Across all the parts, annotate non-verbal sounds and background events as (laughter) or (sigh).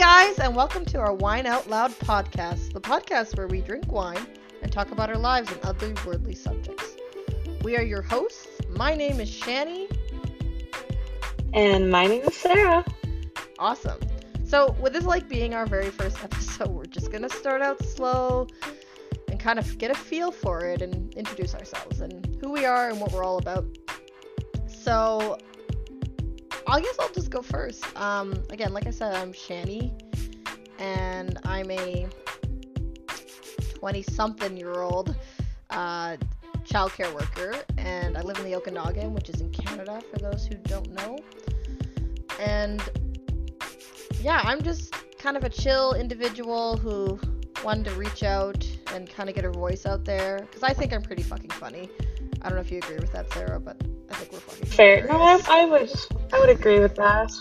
guys, and welcome to our Wine Out Loud podcast, the podcast where we drink wine and talk about our lives and other worldly subjects. We are your hosts. My name is Shani. And my name is Sarah. Awesome. So, with this like being our very first (laughs) episode, we're just gonna start out slow and kind of get a feel for it and introduce ourselves and who we are and what we're all about. So, I guess I'll just go first. Um, again, like I said, I'm Shani, and I'm a 20 something year old uh, childcare worker, and I live in the Okanagan, which is in Canada for those who don't know. And yeah, I'm just kind of a chill individual who wanted to reach out and kind of get her voice out there because I think I'm pretty fucking funny. I don't know if you agree with that, Sarah, but I think we're fucking fair. No, I, I would, I would agree with that.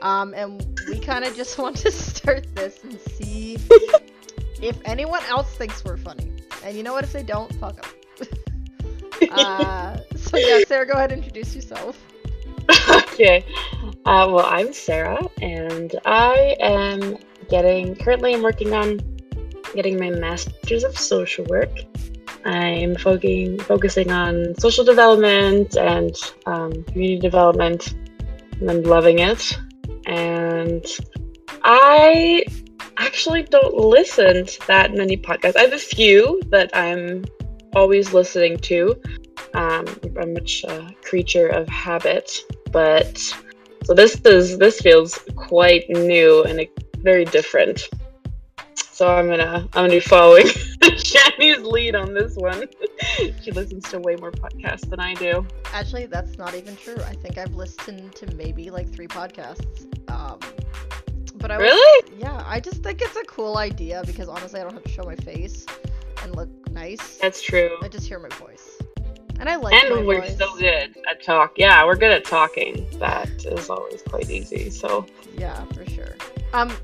Um, and we kind of just (laughs) want to start this and see (laughs) if anyone else thinks we're funny. And you know what? If they don't, fuck them. (laughs) uh, so yeah, Sarah, go ahead and introduce yourself. okay. Uh, well, I'm Sarah, and I am getting currently I'm working on getting my master's of social work. I'm focusing focusing on social development and um, community development, and I'm loving it. And I actually don't listen to that many podcasts. I have a few that I'm always listening to. Um, I'm much a creature of habit, but so this is this feels quite new and very different. So I'm gonna I'm gonna be following (laughs) Shani's lead on this one. (laughs) she listens to way more podcasts than I do. Actually, that's not even true. I think I've listened to maybe like three podcasts. Um, but I was, really, yeah, I just think it's a cool idea because honestly, I don't have to show my face and look nice. That's true. I just hear my voice, and I like. And we're voice. so good at talk. Yeah, we're good at talking. That is always quite easy. So yeah, for sure. Um,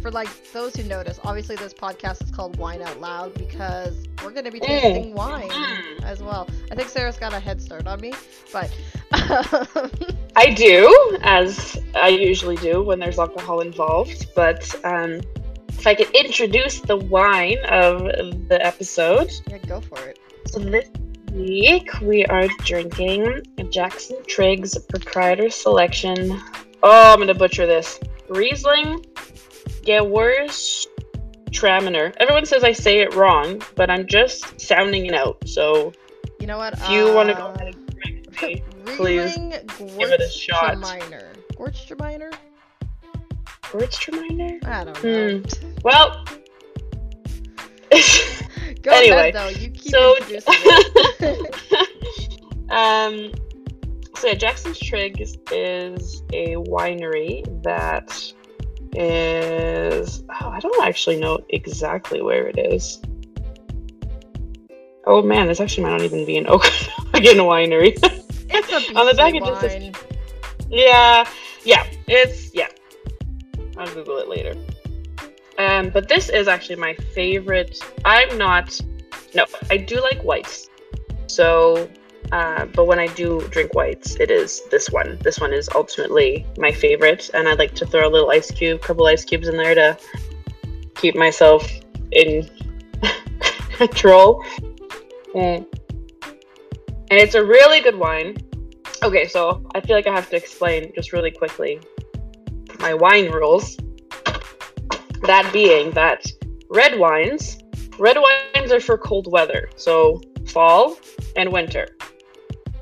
for like those who notice, obviously this podcast is called Wine Out Loud because we're going to be tasting wine Mm. as well. I think Sarah's got a head start on me, but (laughs) I do, as I usually do when there's alcohol involved. But um, if I could introduce the wine of the episode. yeah, go for it. So this week we are drinking Jackson Triggs Proprietor Selection. Oh, I'm gonna butcher this. Riesling Gewürztraminer. Everyone says I say it wrong, but I'm just sounding it out. So You know what? if you want to go uh, ahead and (laughs) correct me, please give it a shot. Gewürztraminer. Gewürztraminer? Gewürztraminer? I don't know. Hmm. Well, (laughs) Go Anyway, ahead though. You keep so- (laughs) um, so yeah, Jackson's Triggs is a winery that is. Oh, I don't actually know exactly where it is. Oh man, this actually might not even be an (laughs) Okanagan winery. It's a (laughs) On the back it just says- yeah, yeah, it's yeah. I'll Google it later. Um, but this is actually my favorite. I'm not. No, I do like whites. So, uh, but when I do drink whites, it is this one. This one is ultimately my favorite, and I like to throw a little ice cube, couple ice cubes in there to keep myself in (laughs) control. Mm. And it's a really good wine. Okay, so I feel like I have to explain just really quickly my wine rules. That being that red wines, red wines are for cold weather, so fall and winter.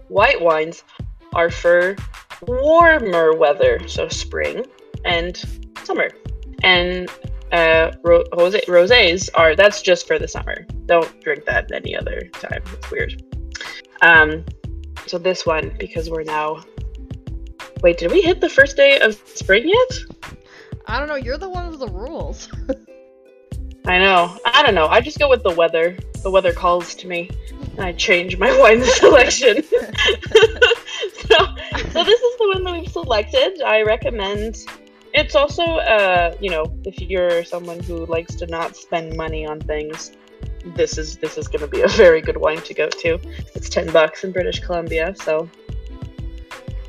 White wines are for warmer weather, so spring and summer. And uh, ro- rose- rosés are that's just for the summer. Don't drink that any other time. It's weird. Um, so this one because we're now. Wait, did we hit the first day of spring yet? I don't know. You're the one with the rules. (laughs) I know. I don't know. I just go with the weather. The weather calls to me, and I change my (laughs) wine selection. (laughs) so, so this is the one that we've selected. I recommend. It's also, uh, you know, if you're someone who likes to not spend money on things, this is this is going to be a (laughs) very good wine to go to. It's ten bucks in British Columbia, so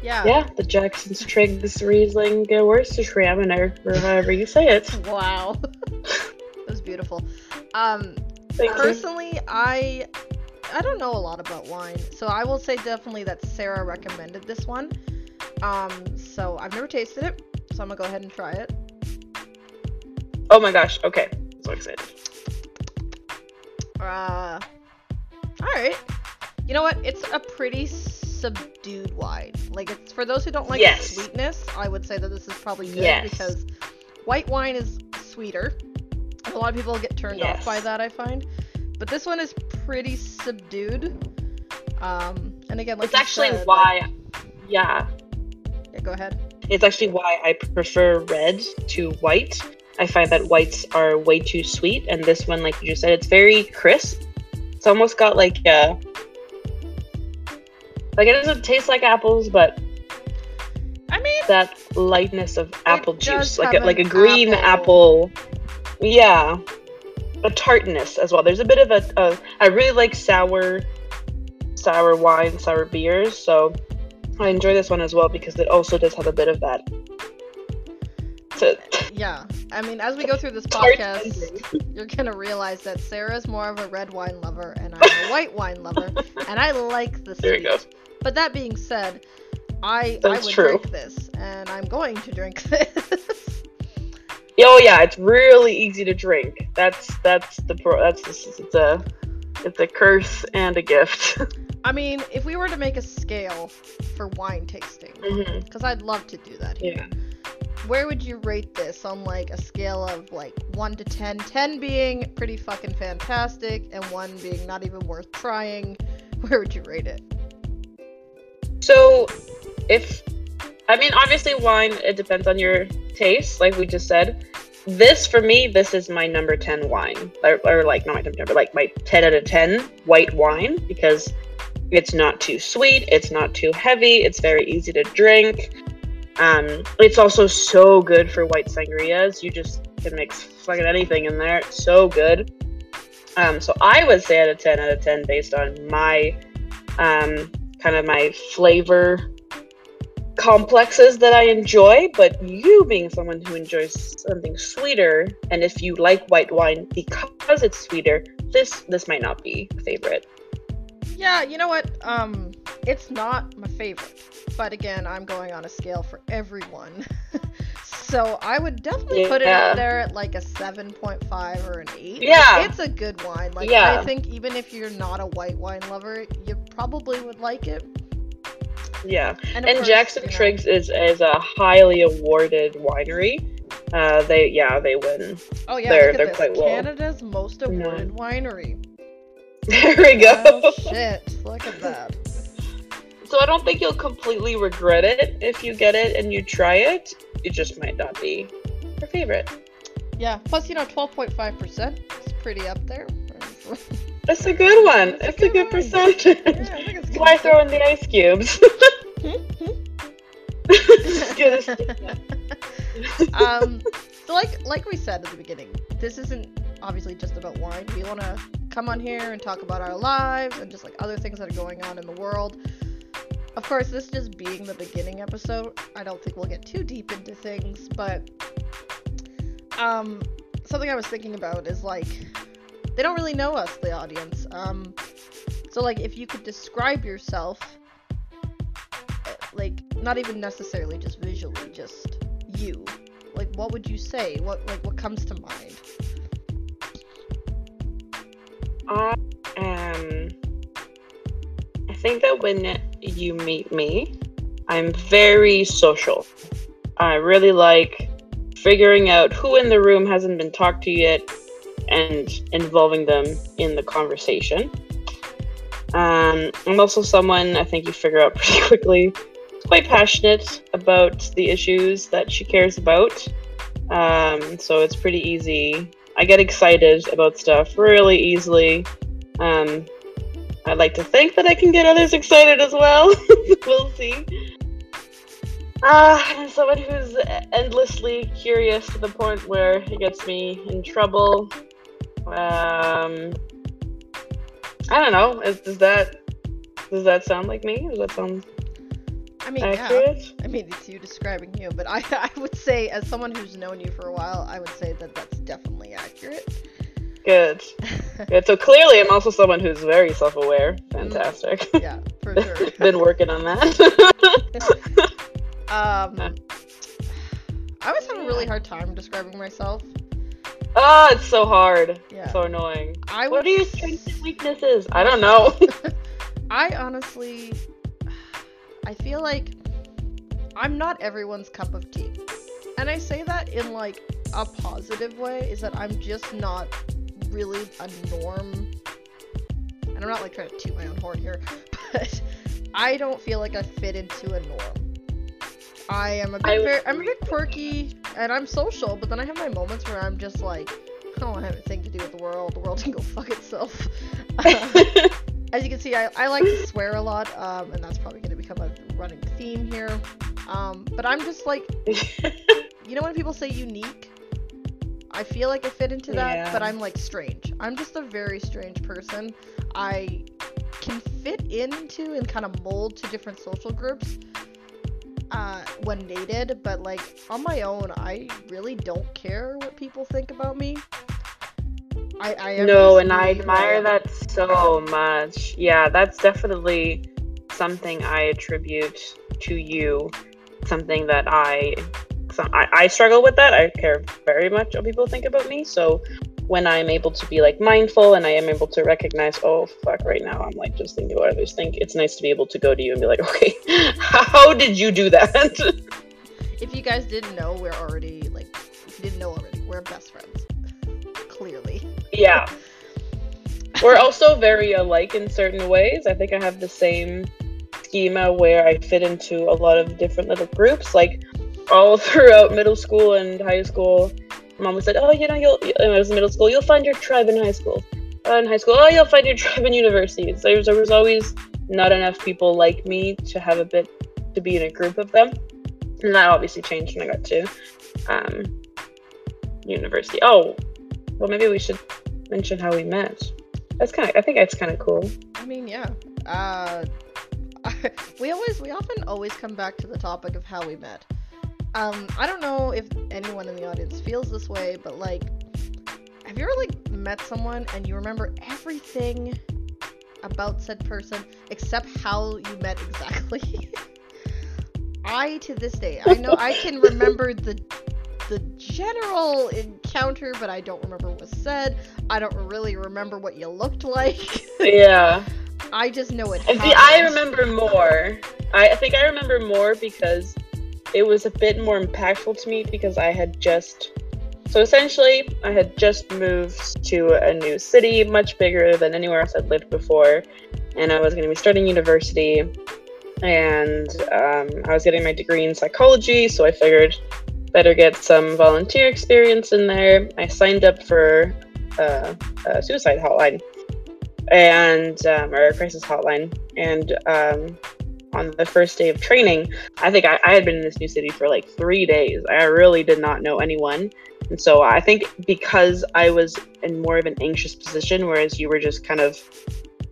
Yeah. Yeah, the Jackson's Triggs Riesling Gewürztraminer, or however you say it. Wow. that was beautiful. Um, Thank you. personally, I I don't know a lot about wine, so I will say definitely that Sarah recommended this one. Um, so I've never tasted it, so I'm gonna go ahead and try it. Oh my gosh, okay. So excited. Uh, all right. You know what? It's a pretty subdued wine. Like it's for those who don't like Yes. the sweetness. I would say that this is probably good Yes. because white wine is sweeter. And a lot of people get turned off by that. I find, but this one is pretty subdued. Um, and again, like It's actually said, why, yeah, Like, yeah, go ahead. it's actually why I prefer red to white. I find that whites are way too sweet, and this one, like you just said, it's very crisp. It's almost got like a, like it doesn't taste like apples, but I mean, that lightness of apple juice, like a, like a green apple- apple. Yeah, a tartness as well. There's a bit of a, a. I really like sour, sour wine, sour beers. So I enjoy this one as well because it also does have a bit of that. To, yeah. I mean, as we go through this (laughs) podcast, you're gonna realize that Sarah's more of a red wine lover and I'm a white wine lover, and I like the (laughs) There sweet. you go. But that being said, I I That's would true. drink this, and I'm going to drink (laughs) this. Oh yeah, it's really easy to drink. That's that's the pro. That's it's a it's a curse and a gift. (laughs) I mean, if we were to make a scale for wine tasting, mm-hmm. because I'd love to do that here. Yeah. Where would you rate this on like a scale of like 1 to 10? 10 being pretty fucking fantastic, and 1 being not even worth trying. (laughs) Where would you rate it? So, if I mean, obviously, wine it depends on your taste, like we just said. This for me, this is my number ten wine, or, or like not my number, like my ten out of ten white wine because it's not too sweet, it's not too heavy, it's very easy to drink. Um, it's also so good for white sangrias. You just can mix fucking anything in there. It's so good. Um, so I would say out of ten out of ten based on my um, kind of my flavor complexes that I enjoy, but you being someone who enjoys something sweeter, and if you like white wine because it's sweeter, this this might not be a favorite. Yeah, you know what? Um, it's not my favorite, but again, I'm going on a scale for everyone. (laughs) so I would definitely put it Yeah. up there at like a 7.5 or an 8. Like, Yeah. it's a good wine. Like, Yeah. I think even if you're not a white wine lover, you probably would like it. Yeah, And, and course, Jackson you know, Triggs is is a highly awarded winery. Uh, they yeah they win. Oh, yeah, they're- they're this. quite well Canada's most awarded winery. (laughs) There we go. Oh, shit. Look at that. So I don't think you'll completely regret it if you get it and you try it. It just might not be your favorite. Yeah, plus, you know, 12.5% is pretty up there. (laughs) That's a good one. That's a That's a good good percentage. Yeah, (laughs) why I throw in the ice cubes. (laughs) (laughs) Um, so like like we said at the beginning, this isn't obviously just about wine. We want to come on here and talk about our lives and just like other things that are going on in the world. Of course, this just being the beginning episode, I don't think we'll get too deep into things, but um, something I was thinking about is like they don't really know us, the audience. Um, so like if you could describe yourself uh, like not even necessarily just visually just you like what would you say what like what comes to mind I am. I think that when you meet me, I'm very social. I really like figuring out who in the room hasn't been talked to yet and involving them in the conversation. Um, I'm also someone I think you figure out (laughs) pretty quickly quite passionate about the issues that she cares about. Um, so it's pretty easy. I get excited about stuff really easily. Um, I like to think that I can get others excited as well. (laughs) we'll see. Uh, someone who's endlessly curious to the point where it gets me in trouble. Um, I don't know. Is, does that does that sound like me? Does that sound? i mean, yeah. accurate? I mean, it's you describing you, but I, (laughs) I would say, as someone who's known you for a while, I would say that that's definitely accurate. Good. (laughs) Good. So clearly, I'm also someone who's very self-aware. Fantastic. yeah, for (laughs) sure. Been working on that. Um, I always have a really hard time describing myself. Oh, (laughs) it's so hard. Yeah. So annoying. I What are your strengths and weaknesses? I don't know. (laughs) (laughs) I honestly, I feel like I'm not everyone's cup of tea. And I say that in like a positive way, is that I'm just not really a norm. And I'm not like trying to toot my own horn here, but I don't feel like I fit into a norm. I am a bit very, I'm a bit quirky and I'm social, but then I have my moments where I'm just like, I don't have anything to do with the world. The world can go fuck itself. (laughs) As you can see, I, I like to swear a lot, um, and that's probably going to become a running theme here. Um, but I'm just like, (laughs) you know when people say unique? I feel like I fit into that, Yeah. but I'm like strange. I'm just a very strange person. I can fit into and kind of mold to different social groups uh, when needed, but like on my own, I really don't care what people think about me. I, I no, and I admire that so much. Yeah, that's definitely something I attribute to you. Something that I, some, I, I struggle with that. I care very much what people think about me. So when I'm able to be like mindful and I am able to recognize, oh fuck, right now I'm like just thinking what others think. It's nice to be able to go to you and be like, (laughs) okay, how did you do that? (laughs) If you guys didn't know, we're already like, if you didn't know already, we're best friends. Clearly. yeah. (laughs) We're also very alike in certain ways. I think I have the same schema where I fit into a lot of different little groups. Like all throughout middle school and high school, mom was like, "Oh, you know, you'll." When I was in middle school, you'll find your tribe in high school. Uh, in high school, oh, you'll find your tribe in university. So there was, there was always not enough people like me to have a bit to be in a group of them, and that obviously changed when I got to um, university. Oh, well, maybe we should mention how we met. That's kind of. I think that's kind of cool. I mean, yeah. Uh, (laughs) we always, we often always come back to the topic of how we met. Um, I don't know if anyone in the audience feels this way, but like, have you ever like met someone and you remember everything about said person except how you met exactly? (laughs) I to this day, I know I can (laughs) remember the the general encounter, but I don't remember what was said. I don't really remember what you looked like. (laughs) Yeah. I just know it. And see, I remember more. I, I think I remember more because it was a bit more impactful to me because I had just. So essentially, I had just moved to a new city, much bigger than anywhere else I'd lived before, and I was going to be starting university, and um, I was getting my degree in psychology, so I figured better get some volunteer experience in there. I signed up for uh, a suicide hotline and um, or a crisis hotline. And um, on the first day of training, I think I, I had been in this new city for like three days. I really did not know anyone. And so I think because I was in more of an anxious position, whereas you were just kind of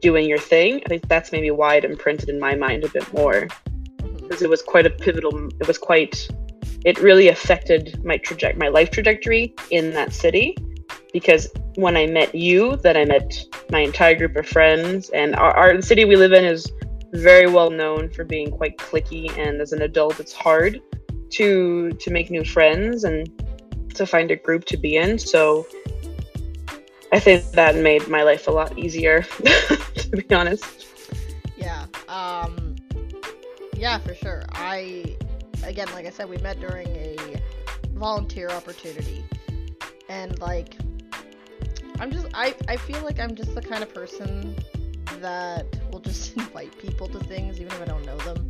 doing your thing, I think that's maybe why it imprinted in my mind a bit more. Because it was quite a pivotal, it was quite, it really affected my traject, my life trajectory in that city. Because when I met you, then I met my entire group of friends, and our, our city we live in is very well known for being quite cliquey. And as an adult, it's hard to to make new friends and to find a group to be in. So I think that made my life a lot easier, (laughs) to be honest. Yeah. Um. Yeah, for sure. I, again, like I said, we met during a volunteer opportunity, and like, I'm just, I, I feel like I'm just the kind of person that will just (laughs) invite people to things even if I don't know them.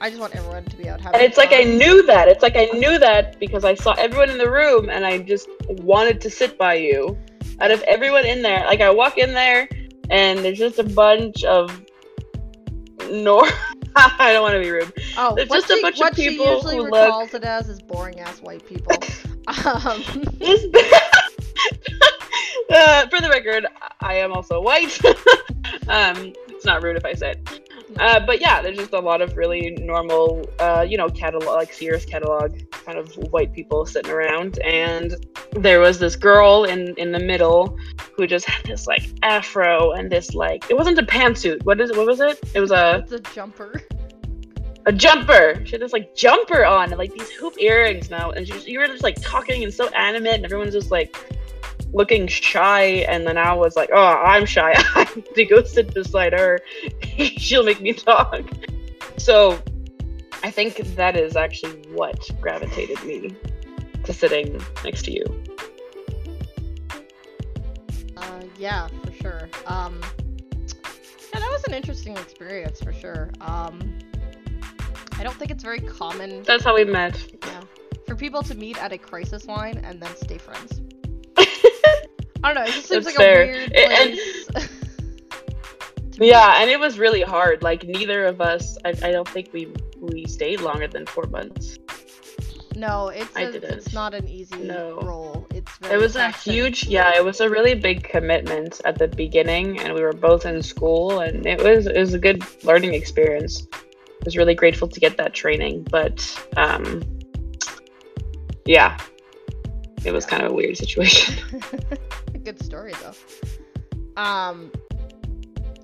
I just want everyone to be out having. And it's like I knew that. It's like I knew that because I saw everyone in the room and I just wanted to sit by you. Out of everyone in there, like I walk in there and there's just a bunch of nor (laughs) I don't want to be rude. Oh, There's what just a she, bunch of what people she usually who look- recalls it as is boring ass white people. (laughs) um, uh, for the record, I am also white. (laughs) um, it's not rude if I say it. Uh, but yeah, there's just a lot of really normal, uh, you know, catalog, like Sears catalog, kind of white people sitting around, and there was this girl in in the middle who just had this like afro and this like it wasn't a pantsuit. What is it? What was it? It was a It's a jumper. a jumper. She had this like jumper on and like these hoop earrings now, and she was, you were just like talking and so animate, and everyone's just like looking shy. And then I was like, oh, I'm shy. (laughs) I have to go sit beside her. (laughs) She'll make me talk. So I think that is actually what gravitated me to sitting next to you. Uh, yeah, for sure. Um, yeah, that was an interesting experience for sure. Um, I don't think it's very common That's how we met. yeah, for people to meet at a crisis line and then stay friends. I don't know. It just seems like fair. a weird It- and- place. Yeah, and it was really hard. Like neither of us, I, I don't think we we stayed longer than four months. No, it's I a, didn't. it's not an easy No. role. It's very It was a huge, yeah, it was a really big commitment at the beginning, and we were both in school, and it was it was a good learning experience. I was really grateful to get that training, but um, yeah, it was Yeah. kind of a weird situation. (laughs) good story though. Um,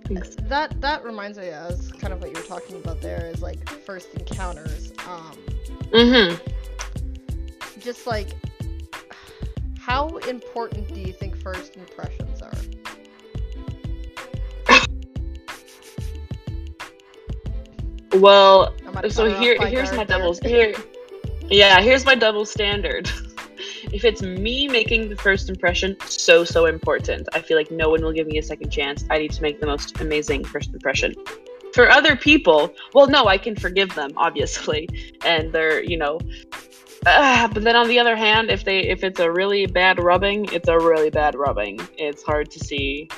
Thanks. that that reminds me as kind of what you were talking about there is like first encounters. Um, mm-hmm. just like how important do you think first impressions are? Well, so cut her off here here's my double here yeah here's my double standard (laughs) if it's me making the first impression so so important. I feel like no one will give me a second chance. I need to make the most amazing first impression. For other people well no i can forgive them (laughs) obviously and they're you know uh, but then on the other hand if they if it's a really bad rubbing it's a really bad rubbing. It's hard to see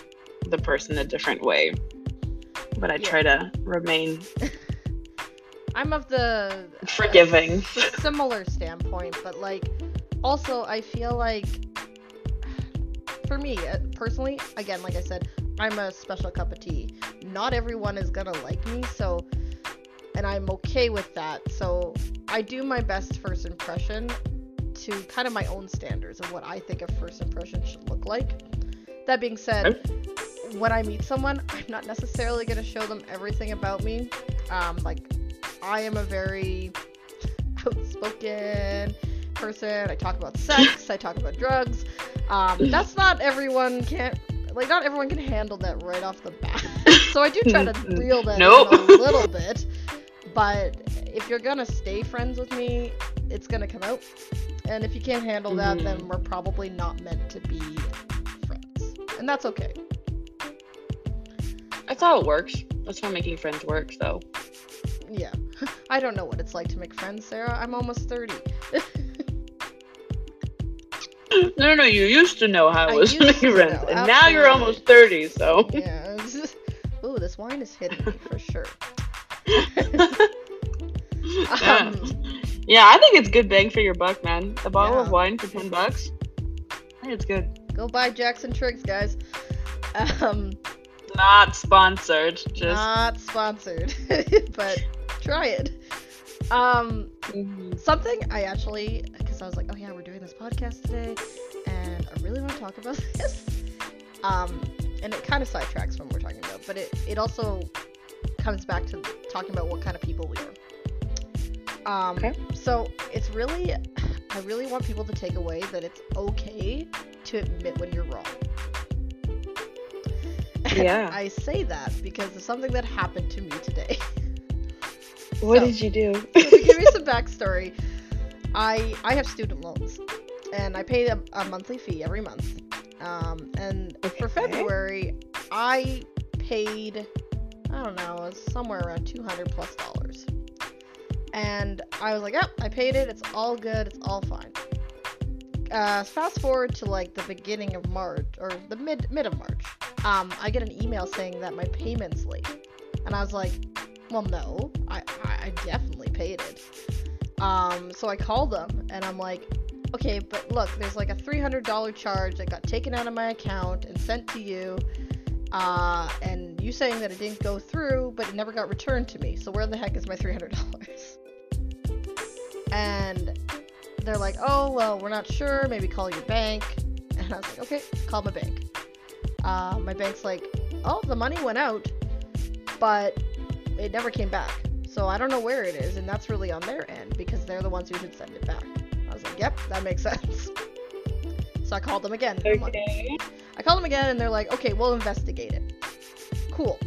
the person a different way. But i Yeah. try to remain (laughs) I'm of the uh, Forgiving. similar standpoint, but like also I feel like for me uh, personally, again, like I said, I'm a special cup of tea. Not everyone is gonna like me, so and I'm okay with that. So I do my best first impression to kind of my own standards of what I think a first impression should look like. That being said, when I meet someone, I'm not necessarily to show them everything about me. Um, like, I am a very outspoken person. I talk about sex. I talk about drugs. Um, that's not everyone can't like. Not everyone can handle that right off the bat. (laughs) so I do try to reel that Nope. in a little bit. But if you're gonna stay friends with me, it's gonna come out. And if you can't handle that, then Mhm. we're probably not meant to be friends. And that's okay. That's how it works. That's how making friends works, though. Yeah. (laughs) I don't know what it's like to make friends, Sarah. I'm almost 30. (laughs) No, no, no. You used to know how it was to to and now you're almost thirty. So yeah. (laughs) Ooh, this wine is hitting me for sure. (laughs) yeah. Um, yeah, I think it's good bang for your buck, man. A bottle of wine for ten bucks. I think it's good. go buy Jackson Triggs, guys. Um, Not sponsored. Just not sponsored, (laughs) but try it. Um, Mhm. something I actually, I was like, oh yeah, we're doing this podcast today, and I really want to talk about (laughs) this. Um, and it kind of sidetracks from what we're talking about, but it it also comes back to talking about what kind of people we are. Um, Okay. so it's really, I really want people to take away that it's okay to admit when you're wrong. Yeah. I say that because of something that happened to me today. (laughs) What So- did you do? so to give you (laughs) some backstory, I I have student loans, and I pay a, a monthly fee every month. Um, and for February, I paid I don't know, it was somewhere around two hundred plus dollars. And I was like, yep, I paid it. It's all good. It's all fine. Uh, fast forward to like the beginning of March or the mid mid of March. Um, I get an email saying that my payment's late, and I was like, well, no, I, I, I definitely paid it. Um, so I called them and I'm like, okay, but look, there's like a $300 charge that got taken out of my account and sent to you. Uh, and you saying that it didn't go through, but it never got returned to me. So where the heck is my three hundred dollars? And they're like, oh well, we're not sure. Maybe call your bank. And I was like, okay, call my bank. Uh, my bank's like, oh, the money went out, but it never came back. So I don't know where it is, and that's really on their end because they're the ones who should send it back. I was like, yep, that makes (laughs) sense. So I called them again. Like- Okay. I called them again, and they're like, okay, we'll investigate it. Cool.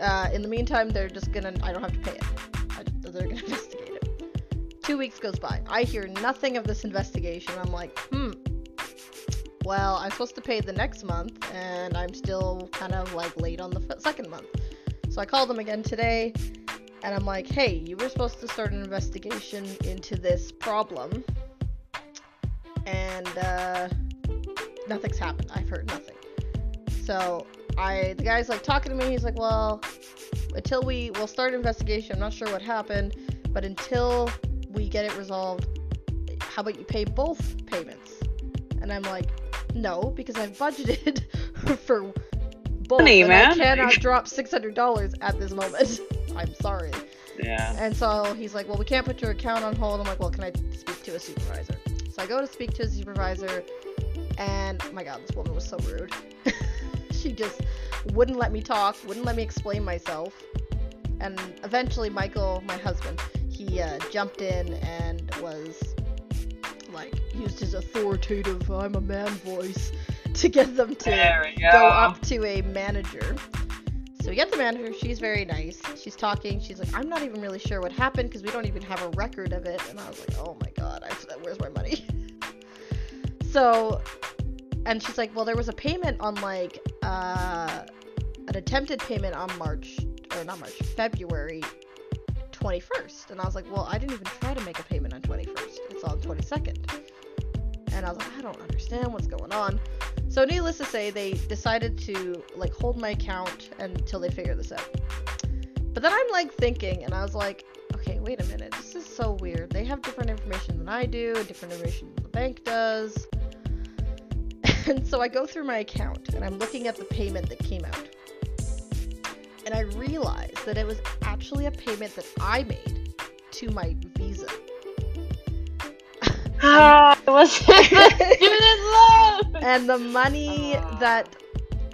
Uh, in the meantime, they're just gonna, I don't have to pay it. I, they're gonna (laughs) investigate it. Two weeks goes by. I hear nothing of this investigation. I'm like, hmm. Well, I'm supposed to pay the next month, and I'm still kind of like late on the f- second month. So I called them again today, and I'm like, hey, you were supposed to start an investigation into this problem, and uh, nothing's happened. I've heard nothing. So I, the guy's like talking to me. He's like, well, until we, we'll start an investigation. I'm not sure what happened, but until we get it resolved, how about you pay both payments? And I'm like, no, because I've budgeted (laughs) for both, and man. I cannot drop six hundred dollars at this moment. (laughs) I'm sorry. Yeah. And so he's like, well, we can't put your account on hold. I'm like, well, can I speak to a supervisor? So I go to speak to a supervisor, and oh my god, this woman was so rude. (laughs) she just wouldn't let me talk, wouldn't let me explain myself. And eventually, Michael, my husband, he uh, jumped in and was like, used his authoritative, I'm a man voice (laughs) to get them to go. go up to a manager. So we get the manager. She's very nice. She's talking. She's like, I'm not even really sure what happened because we don't even have a record of it. And I was like, oh my god, I, where's my money? (laughs) so, and she's like, well, there was a payment on like uh, an attempted payment on March or not March, February 21st. And I was like, well, I didn't even try to make a payment on 21st. It's on 22nd. And I was like, I don't understand what's going on. So needless to say, they decided to like hold my account until they figure this out. But then I'm like thinking, and I was like, okay, wait a minute, this is so weird. They have different information than I do, different information than the bank does. (laughs) And so I go through my account, and I'm looking at the payment that came out. And I realize that it was actually a payment that I made to my Visa. Ah, (laughs) it was (laughs) student loan. and the money Ah. that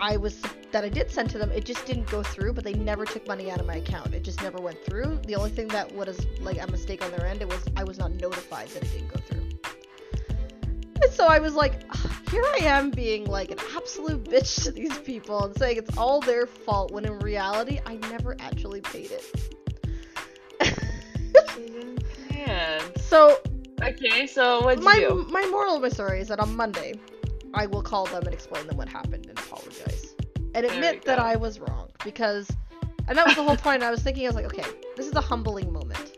I was that I did send to them, it just didn't go through. But they never took money out of my account. It just never went through. The only thing that was like a mistake on their end, it was I was not notified that it didn't go through. And so I was like, "Ah, here I am being like an absolute bitch to these people and saying it's all their fault when in reality I never actually paid it. (laughs) Man. so Okay, so what'd you my do? my moral of my story is that on Monday, I will call them and explain them what happened and apologize and admit that. I was wrong because, and that was the whole (laughs) point. I was thinking, I was like, okay, this is a humbling moment.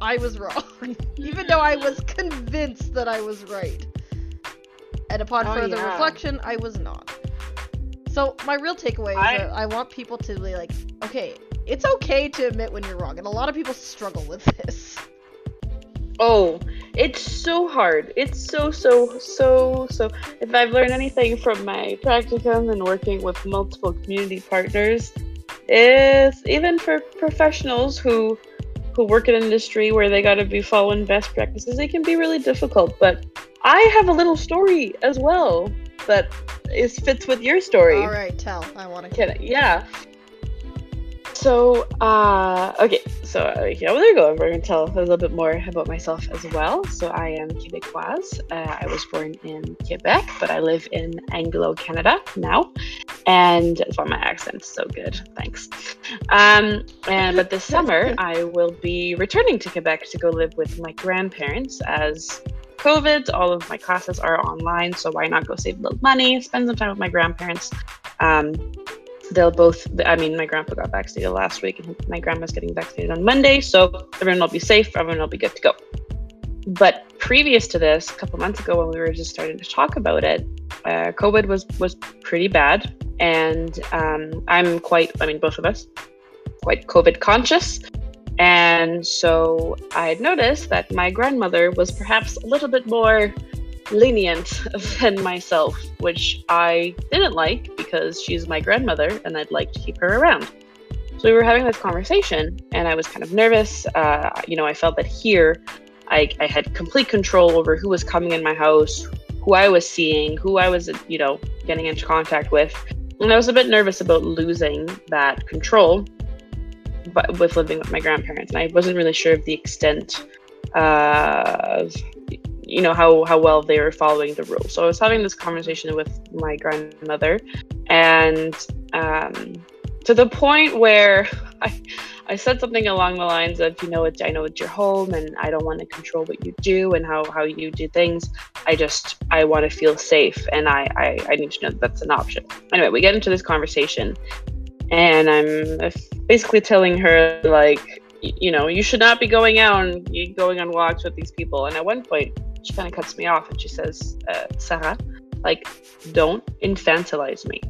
I was wrong, (laughs) even though I was convinced that I was right. And upon Oh, further yeah. reflection, I was not. So my real takeaway I- is that I want people to be like, okay, it's okay to admit when you're wrong, and a lot of people struggle with (laughs) this. Oh, it's so hard. It's so so so so. If I've learned anything from my practicum and working with multiple community partners, is even for professionals who who work in industry where they got to be following best practices, it can be really difficult. But I have a little story as well that is fits with your story. All right, tell. I want to. Can yeah. So, uh, okay, so uh, yeah, there you go. I'm going to tell a little bit more about myself as well. So, I am Quebecoise. Uh, I was born in Quebec, but I live in Anglo Canada now, and that's why my accent's so good. Thanks. Um, and but this (laughs) summer, I will be returning to Quebec to go live with my grandparents as COVID. All of my classes are online, so why not go save a little money, spend some time with my grandparents. Um, they'll both i mean my grandpa got vaccinated last week and my grandma's getting vaccinated on monday so everyone will be safe everyone will be good to go. But previous to this a couple months ago when we were just starting to talk about it uh, covid was was pretty bad. And um, i'm quite i mean both of us quite covid conscious. And so i had noticed that my grandmother was perhaps a little bit more lenient than myself, which I didn't like because she's my grandmother and I'd like to keep her around. So we were having this conversation, and I was kind of nervous. Uh, you know, I felt that here I, I had complete control over who was coming in my house, who I was seeing, who I was, you know, getting into contact with. And I was a bit nervous about losing that control but with living with my grandparents. And I wasn't really sure of the extent uh, of you know how how well they were following the rules. So I was having this conversation with my grandmother, and um, to the point where (laughs) I I said something along the lines of, you know, I know it's your home, and I don't want to control what you do and how how you do things. I just I want to feel safe, and I I, I need to know that that's an option. Anyway, we get into this conversation, and I'm basically telling her like, you know, you should not be going out and going on walks with these people. And at one point, she kind of cuts me off and she says, uh, Sarah, like, don't infantilize me.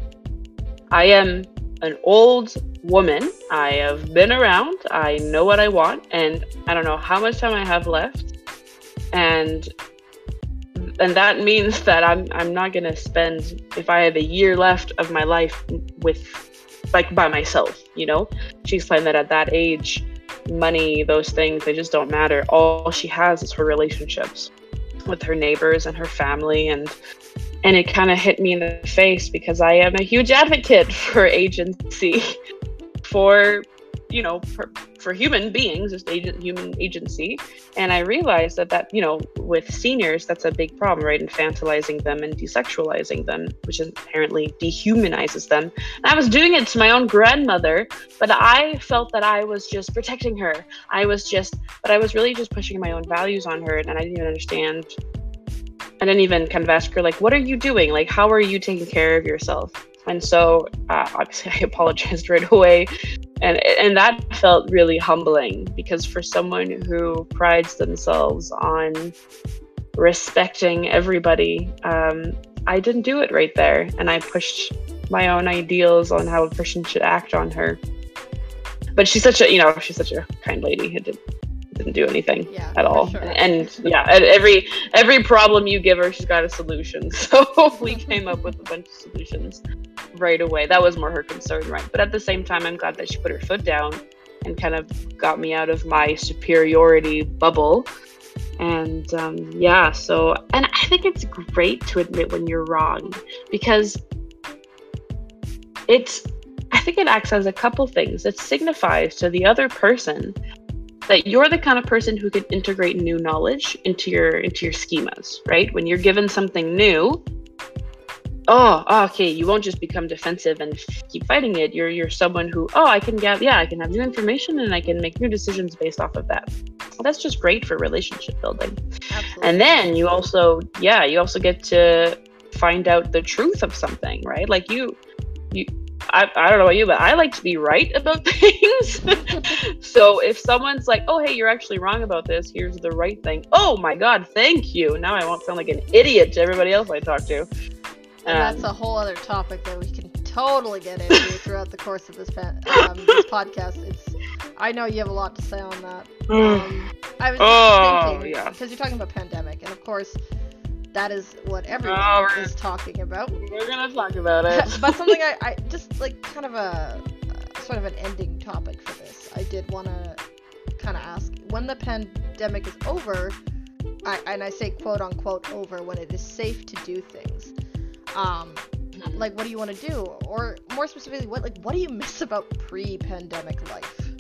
I am an old woman. I have been around. I know what I want, and I don't know how much time I have left. And and that means (laughs) that I'm I'm not gonna spend if I have a year left of my life with like by myself. You know, she explained that at that age, money, those things, they just don't matter. All she has is her relationships with her neighbors and her family and and it kind of hit me in the face because I am a huge advocate (laughs) for agency for you know for, for human beings just agent human agency and i realized that that you know with seniors that's a big problem right infantilizing them and desexualizing them which inherently dehumanizes them and i was doing it to my own grandmother but i felt that i was just protecting her i was just but i was really just pushing my own values on her and i didn't even understand I didn't even kind of ask her like, "What are you doing? Like, how are you taking care of yourself?" And so, uh, obviously, (laughs) I apologized right away, and and that felt really humbling because for someone who prides themselves on respecting everybody, um, I didn't do it right there, and I pushed my own ideals on how a person should act on her. But she's such a, you know, she's such a kind lady. It did, didn't do anything yeah, at all. Sure. And yeah, every every problem you give her, she's got a solution. (laughs) So we came up with a bunch of solutions right away. That was more her concern, right? But at the same time, I'm glad that she put her foot down and kind of got me out of my superiority bubble. And um, yeah, so and I think it's great to admit when you're wrong because it's I think it acts as a couple things. It signifies to the other person that you're the kind of person who can integrate new knowledge into your into your schemas, right? When you're given something new, oh, okay, you won't just become defensive and keep fighting it. You're you're someone who, oh, I can get yeah, I can have new information and I can make new decisions based off of that. Well, that's just great for relationship building. Absolutely. And then you also, yeah, you also get to find out the truth of something, right? Like you you I, I don't know about you, but I like to be right about (laughs) things. so if someone's like, oh, hey, you're actually wrong about this, here's the right thing. Oh my God, thank you. Now I won't sound like an idiot to everybody else I talk to. And that's Um, a whole other topic that we can totally get into (laughs) throughout the course of this, pa- um, this podcast. It's, I know you have a lot to say on that. (sighs) Um, I was Oh, thinking yeah. because you're talking about pandemic, and of course, that is what everyone Oh, is talking about. We're gonna talk about it. (laughs) but something I, (laughs) I just like kind of a uh, sort of an ending topic for this. I did want to kind of ask when the pandemic is over, I, and I say quote unquote over when it is safe to do things. Um, like what do you want to do, or more specifically, what like what do you miss about pre-pandemic life?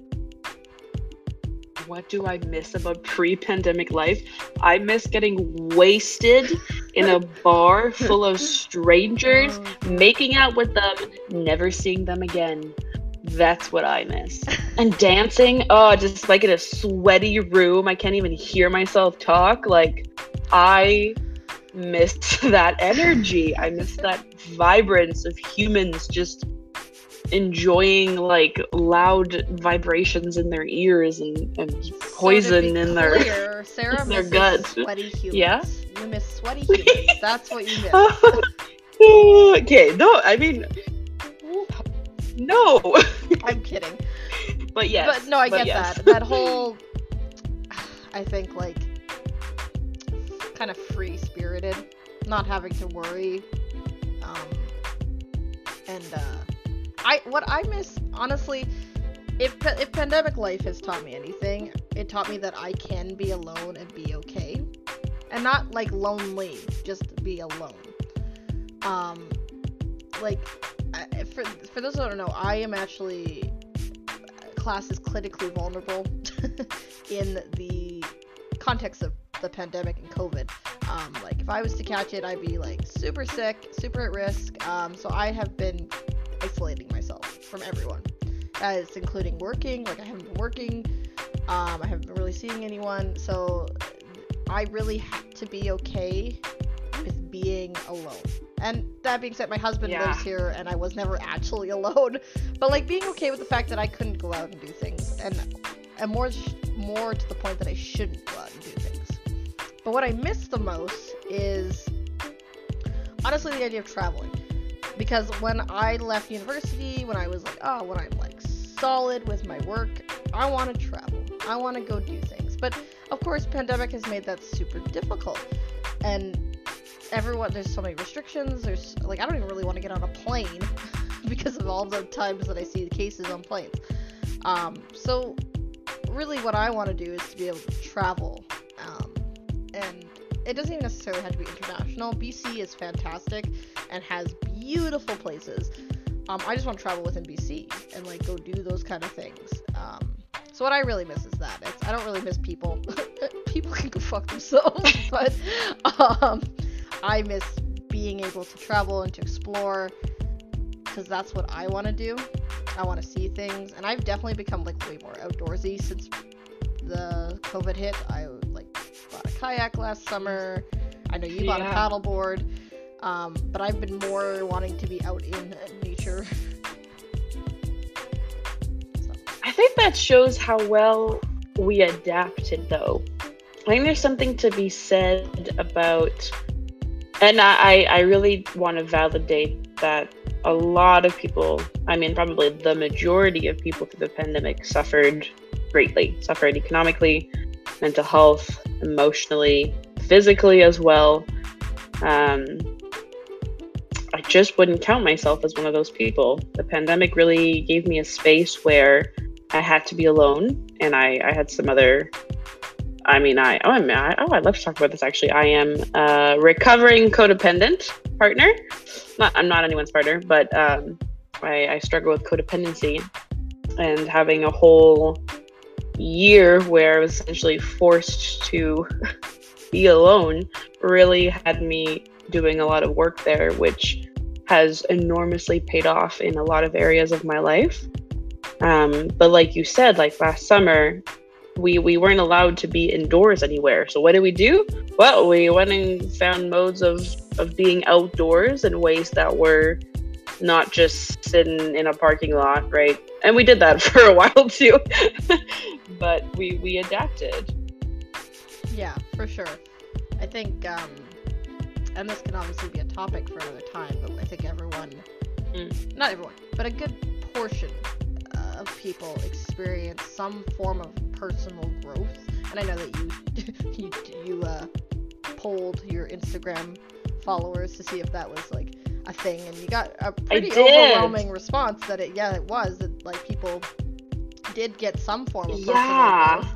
What do I miss about pre-pandemic life? I miss getting wasted in a bar full of (laughs) strangers, oh. making out with them, never seeing them again. That's what I miss. And (laughs) dancing, oh, just like in a sweaty room, I can't even hear myself talk. Like I miss (laughs) that energy. I miss that vibrance of humans just enjoying like loud vibrations in their ears and, and poison be in their clear, Sarah (laughs) in their guts. sweaty humans. Yeah? You miss sweaty (laughs) humans. That's what you miss. (laughs) okay no i mean no I'm kidding. but yes but no, I but get yes. that. That whole, (sighs) I think like, kind kind of free spirited, not having to worry. Um, and uh, I what I miss honestly, if if pandemic life has taught me anything, it taught me that I can be alone and be okay, and not like lonely, just be alone. Um, like for for those who don't know, I am actually class is clinically vulnerable (laughs) in the context of the pandemic and COVID. Um, like if I was to catch it, I'd be like super sick, super at risk. Um, so I have been isolating myself from everyone. That's including working. Like I haven't been working. Um, I haven't been really seeing anyone. So I really had to be okay with being alone. And that being said, my husband yeah. lives here and I was never actually (laughs) alone. But like being okay with the fact that I couldn't go out and do things and and more more to the point that I shouldn't go out and do things. But what I miss the most is honestly the idea of traveling. Because when I left university, when I was like, oh, when I'm like solid with my work, I want to travel. I want to go do things. But of course, pandemic has made that super difficult. And everyone there's so many restrictions. There's like I don't even really want to get on a plane (laughs) because of all the times that I see the cases on planes. Um, so really, what I want to do is to be able to travel, um, and it doesn't even necessarily have to be international. BC is fantastic and has beautiful places. Um, I just want to travel within BC and like go do those kind of things. Um, so what I really miss is that. It's, I don't really miss people. (laughs) people can go fuck themselves, (laughs) but um, I miss being able to travel and to explore because that's what I want to do. I want to see things, and I've definitely become like way more outdoorsy since the COVID hit. I like kayak last summer. I know you bought a paddleboard, um, but I've been more wanting to be out in nature. so. (laughs) I think that shows how well we adapted, though. I think there's something to be said about and I, I really want to validate that a lot of people, I mean, probably the majority of people through the pandemic suffered greatly, suffered economically, mental health, emotionally, physically as well. Um, I just wouldn't count myself as one of those people. The pandemic really gave me a space where I had to be alone, and I, I had some other I mean, I oh, I'm I, oh, I'd love to talk about this. Actually, I am a recovering codependent partner. Not I'm not anyone's partner, but um, I, I struggle with codependency, and having a whole year where I was essentially forced to (laughs) be alone really had me doing a lot of work there, which has enormously paid off in a lot of areas of my life. Um, but like you said, like last summer, we we weren't allowed to be indoors anywhere. So what did we do? Well, we went and found modes of of being outdoors in ways that were not just sitting in a parking lot, right? And we did that (laughs) for a while too. (laughs) but we we adapted. Yeah, for sure. I think um and this can obviously be a topic for another time, but I think everyone mm. not everyone, but a good portion of people experience some form of personal growth. And I know that you (laughs) you you uh, polled your Instagram followers to see if that was like a thing, and you got a pretty overwhelming response that it yeah it was that like people did get some form of yeah. growth.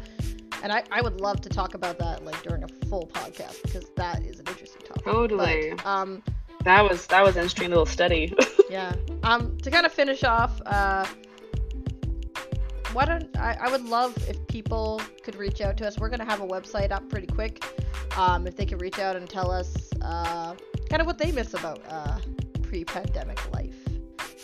And I, I would love to talk about that like during a full podcast because that is an interesting topic. Totally. But, um, that was that was an interesting little study. (laughs) yeah. Um, to kind of finish off, uh, why don't I, I would love if people could reach out to us. We're gonna have a website up pretty quick. Um, if they could reach out and tell us uh, kind of what they miss about uh, pre-pandemic life,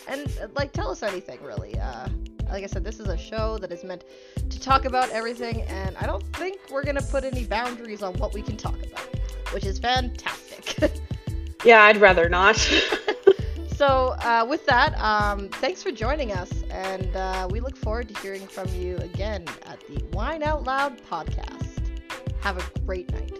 and uh, like tell us anything really. Uh, like I said, this is a show that is meant to talk about everything, and I don't think we're gonna put any boundaries on what we can talk about, which is fantastic. (laughs) yeah, I'd rather not. (laughs) So, uh, with that, um, thanks for joining us, and uh, we look forward to hearing from you again at the Wine Out Loud podcast. Have a great night.